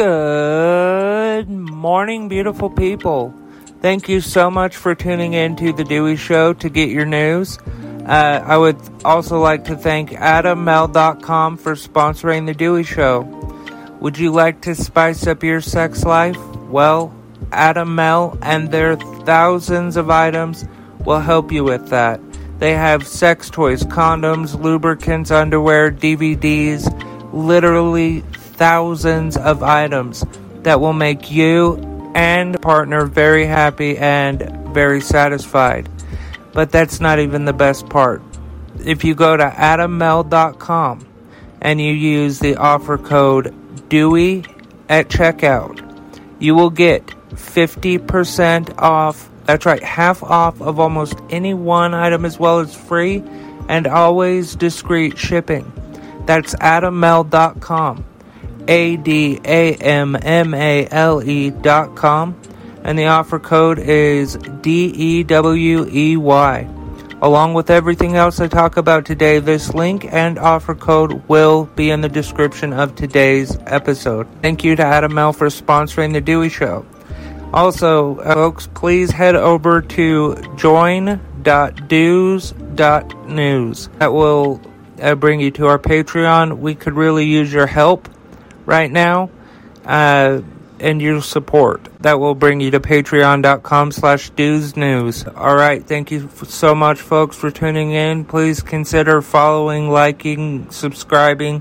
Good morning, beautiful people. Thank you so much for tuning in to The Dewey Show to get your news. Uh, I would also like to thank AdamMale.com for sponsoring The Dewey Show. Would you like to spice up your sex life? Well, Adam Male and their thousands of items will help you with that. They have sex toys, condoms, lubricants, underwear, DVDs, literally thousands of items that will make you and partner very happy and very satisfied. But that's not even the best part. If you go to adammale.com and you use the offer code DEWEY at checkout, you will get 50% off. That's right, half off of almost any one item as well as free and always discreet shipping. That's adammale.com. A D A M M A L E dot com. And the offer code is D E W E Y. Along with everything else I talk about today, this link and offer code will be in the description of today's episode. Thank you to Adam Male for sponsoring The Dewey Show. Also, uh, folks, please head over to join.dews.news. That will uh, bring you to our Patreon. We could really use your help right now uh, and your support. That will bring you to patreon.com slash news. All right, thank you so much, folks, for tuning in. Please consider following, liking, subscribing,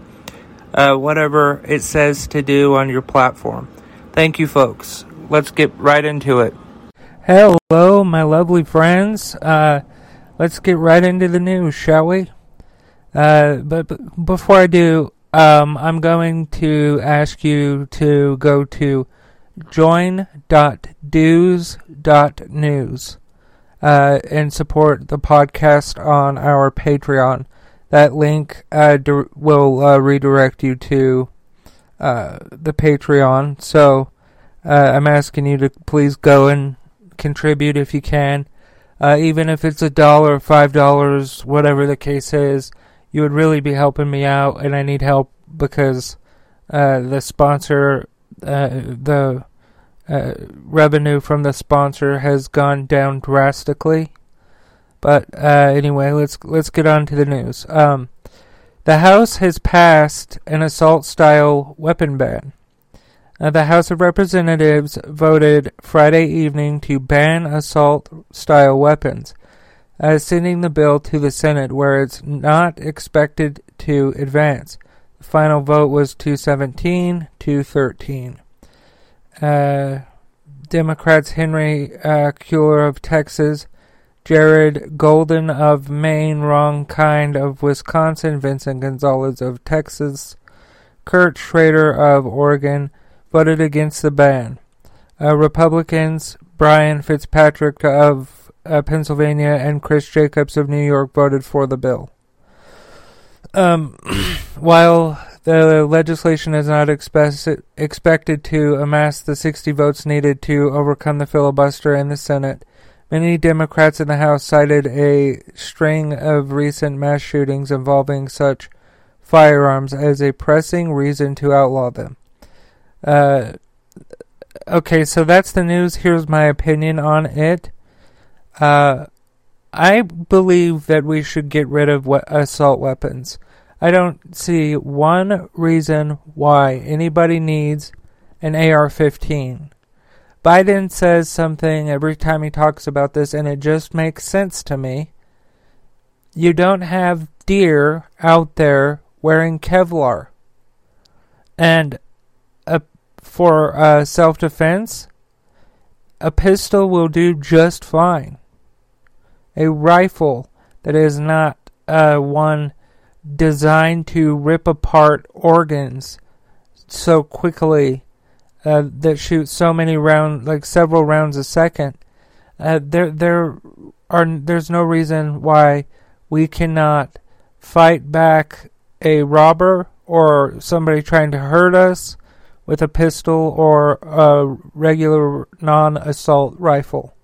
uh, whatever it says to do on your platform. Thank you, folks let's get right into it. Hello, my lovely friends. Uh, let's get right into the news, shall we? Uh, but, but before I do, um, I'm going to ask you to go to join.dews.news uh, and support the podcast on our Patreon. That link uh, di- will uh, redirect you to uh, the Patreon. So uh, I'm asking you to please go and contribute if you can. Uh, even if it's a dollar, five dollars, whatever the case is, you would really be helping me out, and I need help because uh, the sponsor, uh, the uh, revenue from the sponsor has gone down drastically. But uh, anyway, let's let's get on to the news. Um, the House has passed an assault-style weapon ban. Uh, the House of Representatives voted Friday evening to ban assault style weapons, uh, sending the bill to the Senate where it's not expected to advance. The final vote was 217 to 13. Uh, Democrats Henry uh, of Texas, Jared Golden of Maine, Ron Kind of Wisconsin, Vincent Gonzalez of Texas, Kurt Schrader of Oregon, voted against the ban. Uh, Republicans Brian Fitzpatrick of uh, Pennsylvania and Chris Jacobs of New York voted for the bill. Um, while the legislation is not expe- expected to amass the 60 votes needed to overcome the filibuster in the Senate, many Democrats in the House cited a string of recent mass shootings involving such firearms as a pressing reason to outlaw them. Uh, okay, so that's the news. Here's my opinion on it. Uh, I believe that we should get rid of we- assault weapons. I don't see one reason why anybody needs an AR 15. Biden says something every time he talks about this, and it just makes sense to me. You don't have deer out there wearing Kevlar. And a, for uh, self defense, a pistol will do just fine. A rifle that is not uh, one designed to rip apart organs so quickly uh, that shoots so many rounds, like several rounds a second. Uh, there, there are there's no reason why we cannot fight back a robber or somebody trying to hurt us with a pistol or a regular non assault rifle.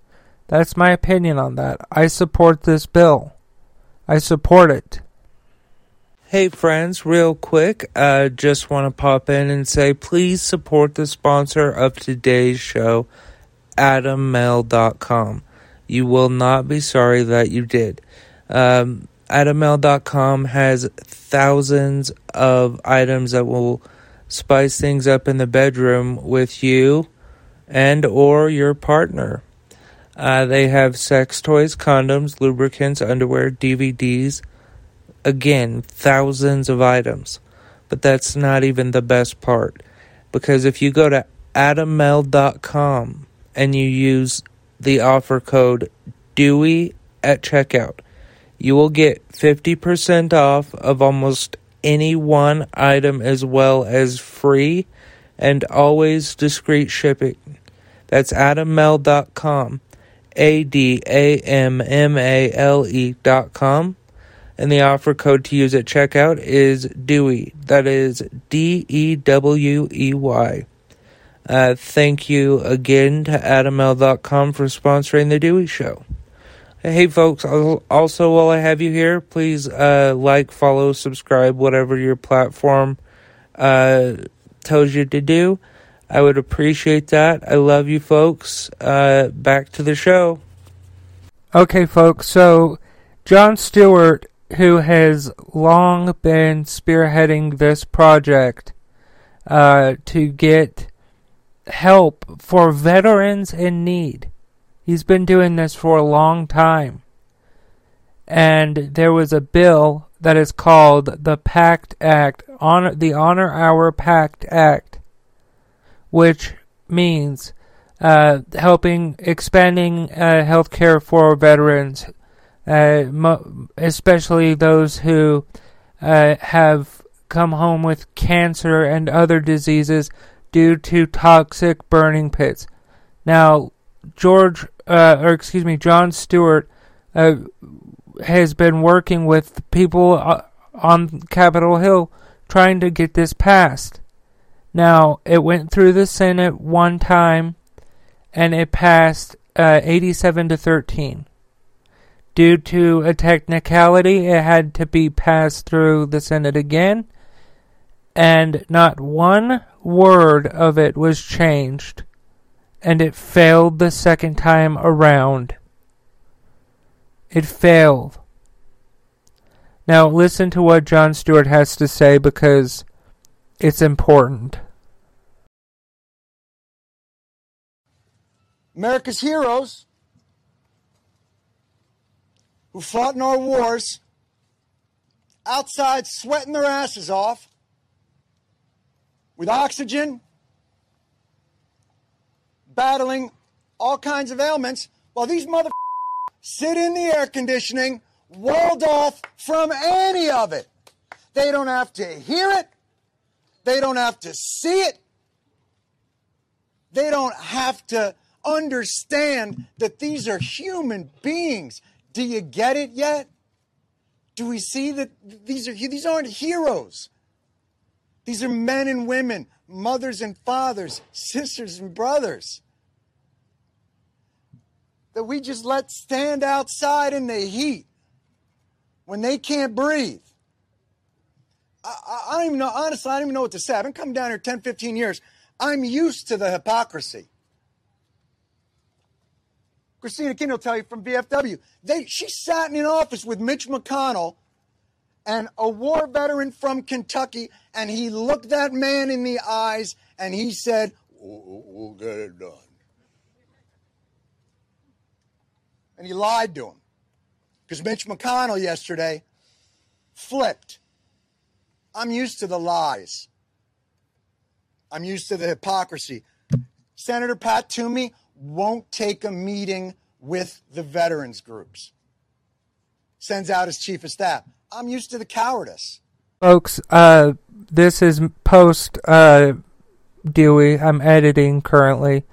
That's my opinion on that. I support this bill. I support it. Hey friends, real quick, uh, just want to pop in and say please support the sponsor of today's show, AdamMale.com. You will not be sorry that you did. Um, AdamMale.com has thousands of items that will spice things up in the bedroom with you and or your partner. Uh, they have sex toys, condoms, lubricants, underwear, DVDs, Again, thousands of items. But that's not even the best part. Because if you go to adammale.com and you use the offer code Dewey at checkout, you will get 50% off of almost any one item as well as free and always discreet shipping. That's adammale.com. A D A M M A L com. and the offer code to use at checkout is Dewey. That is D E W E Y. Uh, thank you again to AdamMale.com for sponsoring the Dewey Show. Hey, folks, also while I have you here, please uh, like, follow, subscribe, whatever your platform uh, tells you to do. I would appreciate that. I love you, folks. Uh, back to the show. Okay, folks, so Jon Stewart who has long been spearheading this project uh, to get help for veterans in need. He's been doing this for a long time. And there was a bill that is called the PACT Act, Honor, the Honor Our PACT Act, which means uh, helping expanding uh, health care for veterans uh, mo- especially those who uh, have come home with cancer and other diseases due to toxic burning pits. Now, George, uh, or excuse me, Jon Stewart uh, has been working with people uh, on Capitol Hill trying to get this passed. Now, it went through the Senate one time and it passed uh, 87 to 13. Due to a technicality, it had to be passed through the Senate again, and not one word of it was changed, and it failed the second time around. It failed. Now, listen to what Jon Stewart has to say because it's important. America's heroes who fought in our wars outside sweating their asses off with oxygen, battling all kinds of ailments, while these mother sit in the air conditioning, walled off from any of it. They don't have to hear it. They don't have to see it. They don't have to understand that these are human beings. Do you get it yet? Do we see that these are these aren't heroes? These are men and women, mothers and fathers, sisters and brothers that we just let stand outside in the heat when they can't breathe. I, I, I, don't even know, honestly, I don't even know what to say. I've been coming down here 10, 15 years. I'm used to the hypocrisy. Christina King will tell you from VFW. They, she sat in an office with Mitch McConnell and a war veteran from Kentucky, and he looked that man in the eyes and he said, We'll get it done. And he lied to him. Because Mitch McConnell yesterday flipped. I'm used to the lies. I'm used to the hypocrisy. Senator Pat Toomey won't take a meeting with the veterans groups. Sends out his chief of staff. I'm used to the cowardice. Folks, uh, this is post uh, Dewey. I'm editing currently.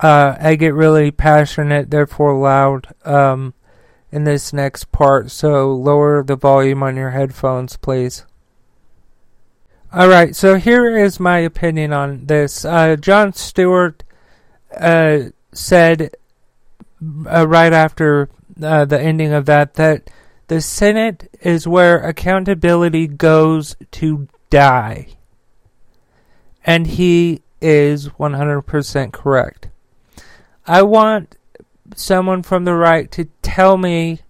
Uh, I get really passionate, therefore loud, um, in this next part, so lower the volume on your headphones, please. Alright, so here is my opinion on this. Uh, Jon Stewart uh, said uh, right after uh, the ending of that that The Senate is where accountability goes to die. And he is 100% correct. I want someone from the right to tell me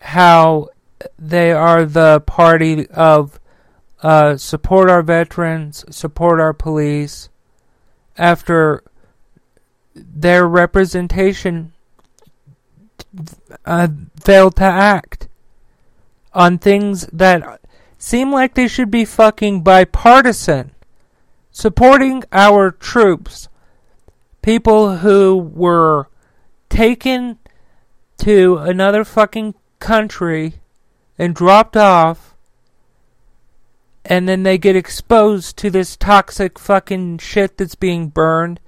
how they are the party of uh, support our veterans, support our police, after their representation uh, failed to act on things that seem like they should be fucking bipartisan. Supporting our troops, people who were taken to another fucking country and dropped off, and then they get exposed to this toxic fucking shit that's being burned,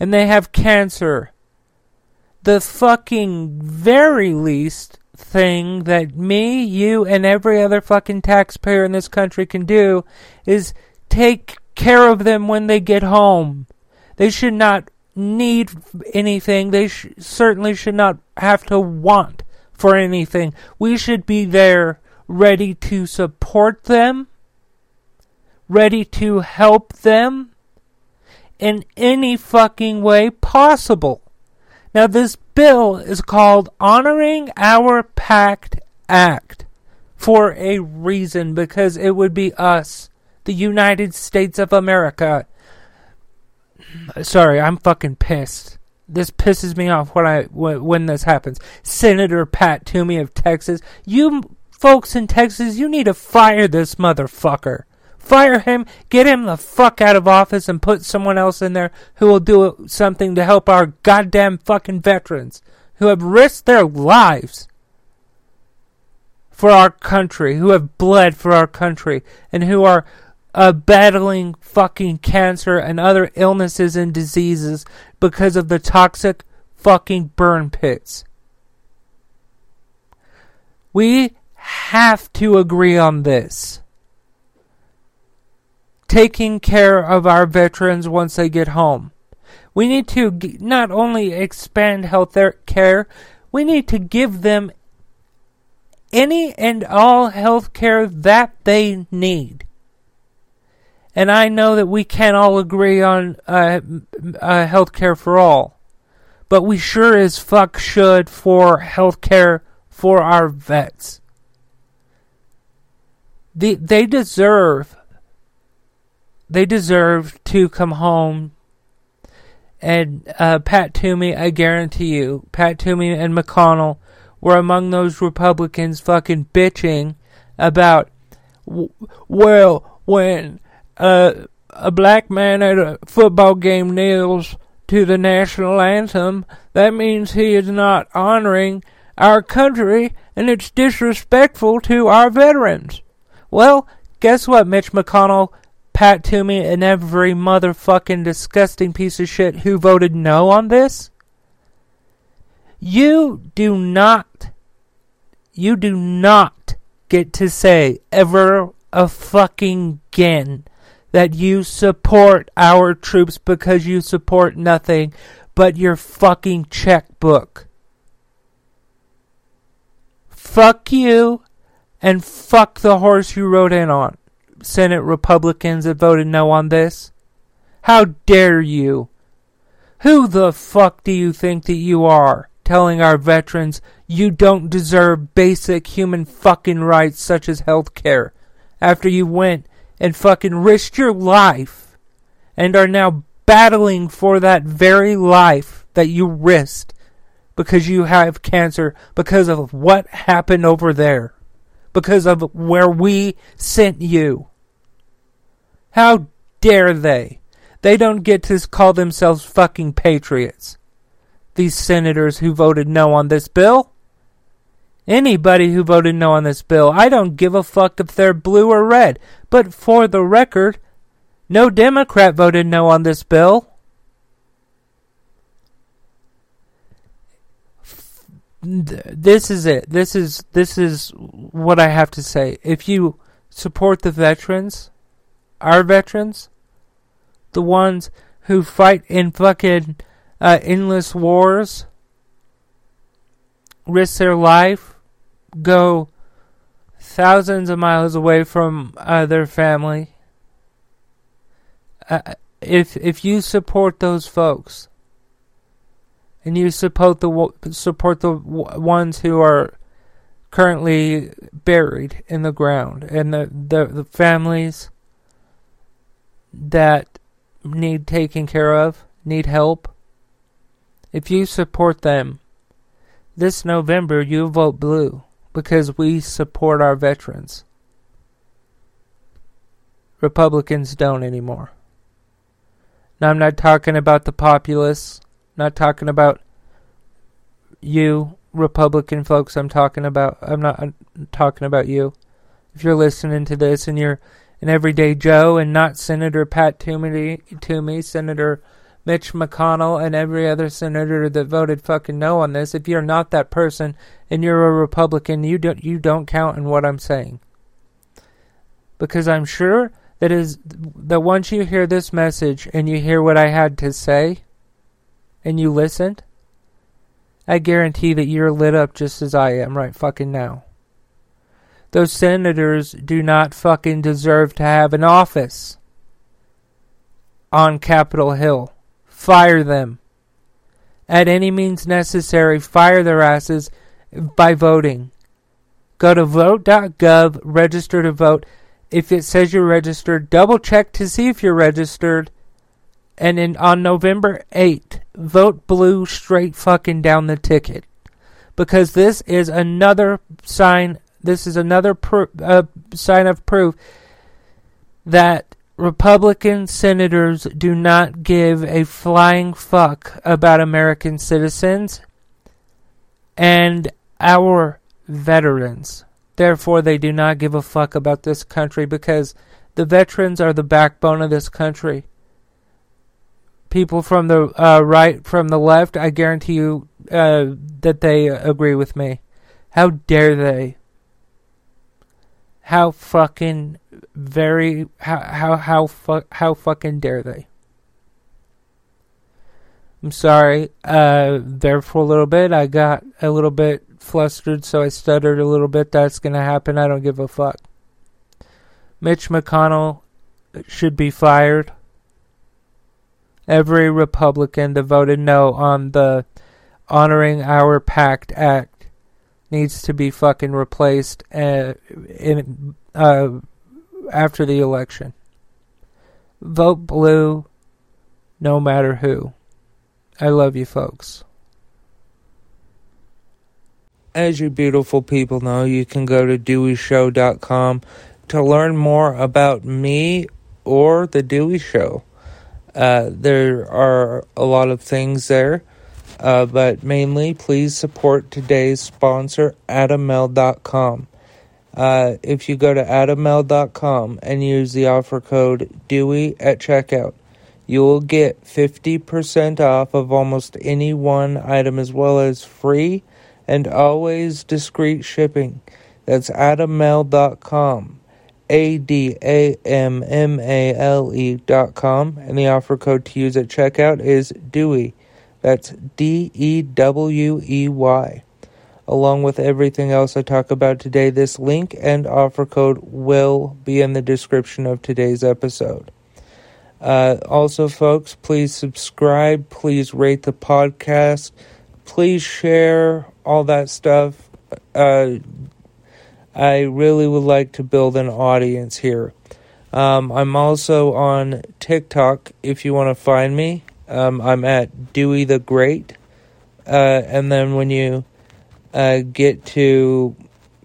and they have cancer. The fucking very least thing that me, you, and every other fucking taxpayer in this country can do is take care of them when they get home. They should not need anything. They sh- certainly should not have to want for anything. We should be there ready to support them, ready to help them in any fucking way possible. Now, this bill is called Honoring Our Pact Act for a reason because it would be us, the United States of America. Sorry, I'm fucking pissed. This pisses me off when I when, this happens. Senator Pat Toomey of Texas, you folks in Texas, you need to fire this motherfucker. Fire him, get him the fuck out of office, and put someone else in there who will do something to help our goddamn fucking veterans who have risked their lives for our country, who have bled for our country, and who are uh, battling fucking cancer and other illnesses and diseases because of the toxic fucking burn pits. We have to agree on this. Taking care of our veterans once they get home. We need to not only expand health care, we need to give them any and all health care that they need. And I know that we can't all agree on uh, uh, health care for all. But we sure as fuck should for health care for our vets. The, they deserve they deserve to come home and uh, Pat Toomey, I guarantee you, Pat Toomey and McConnell were among those Republicans fucking bitching about, well, when uh, a black man at a football game kneels to the national anthem, that means he is not honoring our country and it's disrespectful to our veterans. Well, guess what, Mitch McConnell? Pat Toomey and every motherfucking disgusting piece of shit who voted no on this? You do not, you do not get to say ever a fucking again that you support our troops because you support nothing but your fucking checkbook. Fuck you and fuck the horse you rode in on. Senate Republicans that voted no on this? How dare you? Who the fuck do you think that you are, telling our veterans you don't deserve basic human fucking rights such as health care after you went and fucking risked your life and are now battling for that very life that you risked because you have cancer because of what happened over there, because of where we sent you. How dare they? They don't get to call themselves fucking patriots. These senators who voted no on this bill. Anybody who voted no on this bill, I don't give a fuck if they're blue or red. But for the record, no Democrat voted no on this bill. This is it. This is this is what I have to say. If you support the veterans, our veterans, the ones who fight in fucking uh, endless wars, risk their life go thousands of miles away from uh, their family. Uh, if if you support those folks, and you support the support the ones who are currently buried in the ground, and the the, the families that need taken care of, need help. If you support them, this November you vote blue because we support our veterans. Republicans don't anymore. Now, I'm not talking about the populace, not talking about you, Republican folks. I'm talking about, I'm not I'm talking about you. If you're listening to this and you're an everyday Joe and not Senator Pat Toomey, Toomey Senator Mitch McConnell, and every other senator that voted fucking no on this. If you're not that person and you're a Republican, you don't you don't count in what I'm saying. Because I'm sure that is that once you hear this message and you hear what I had to say and you listened, I guarantee that you're lit up just as I am right fucking now. Those senators do not fucking deserve to have an office on Capitol Hill. Fire them. At any means necessary, fire their asses by voting. Go to vote.gov, register to vote. If it says you're registered, double check to see if you're registered. And in, on November 8th, vote blue straight fucking down the ticket. Because this is another sign this is another uh, sign of proof that Republican senators do not give a flying fuck about American citizens and our veterans. Therefore, they do not give a fuck about this country because the veterans are the backbone of this country. People from the uh, right, from the left, I guarantee you uh, that they agree with me. How dare they? How fucking very how how how fu- how fucking dare they? I'm sorry. Uh, there for a little bit, I got a little bit flustered, so I stuttered a little bit. That's gonna happen. I don't give a fuck. Mitch McConnell should be fired. Every Republican that voted no on the Honoring Our Pact Act needs to be fucking replaced uh, in uh, after the election. Vote blue, no matter who. I love you, folks. As you beautiful people know, you can go to DeweyShow.com to learn more about me or The Dewey Show. Uh, there are a lot of things there. Uh, but mainly, please support today's sponsor, AdamMale.com. Uh, if you go to AdamMale.com and use the offer code Dewey at checkout, you will get 50% off of almost any one item as well as free and always discreet shipping. That's AdamMale.com. A D A M M A L E dot com, and the offer code to use at checkout is Dewey. That's D E W E Y. Along with everything else I talk about today, this link and offer code will be in the description of today's episode. Uh, also, folks, please subscribe, please rate the podcast, please share all that stuff. Uh, I really would like to build an audience here. Um, I'm also on TikTok if you want to find me. Um, I'm at Dewey the Great. Uh, and then when you uh, get to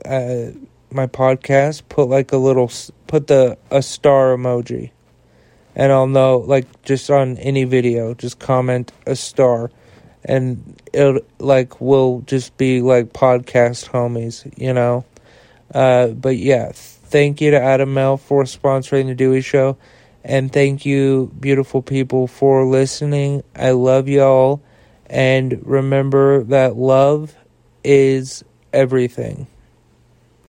uh, my podcast, put like a little, put the a star emoji, and I'll know. Like just on any video, just comment a star, and it'll like we'll just be like podcast homies, you know. Uh, but yeah, thank you to Adam Male for sponsoring the Dewey Show. And thank you, beautiful people, for listening. I love y'all. And remember that love is everything.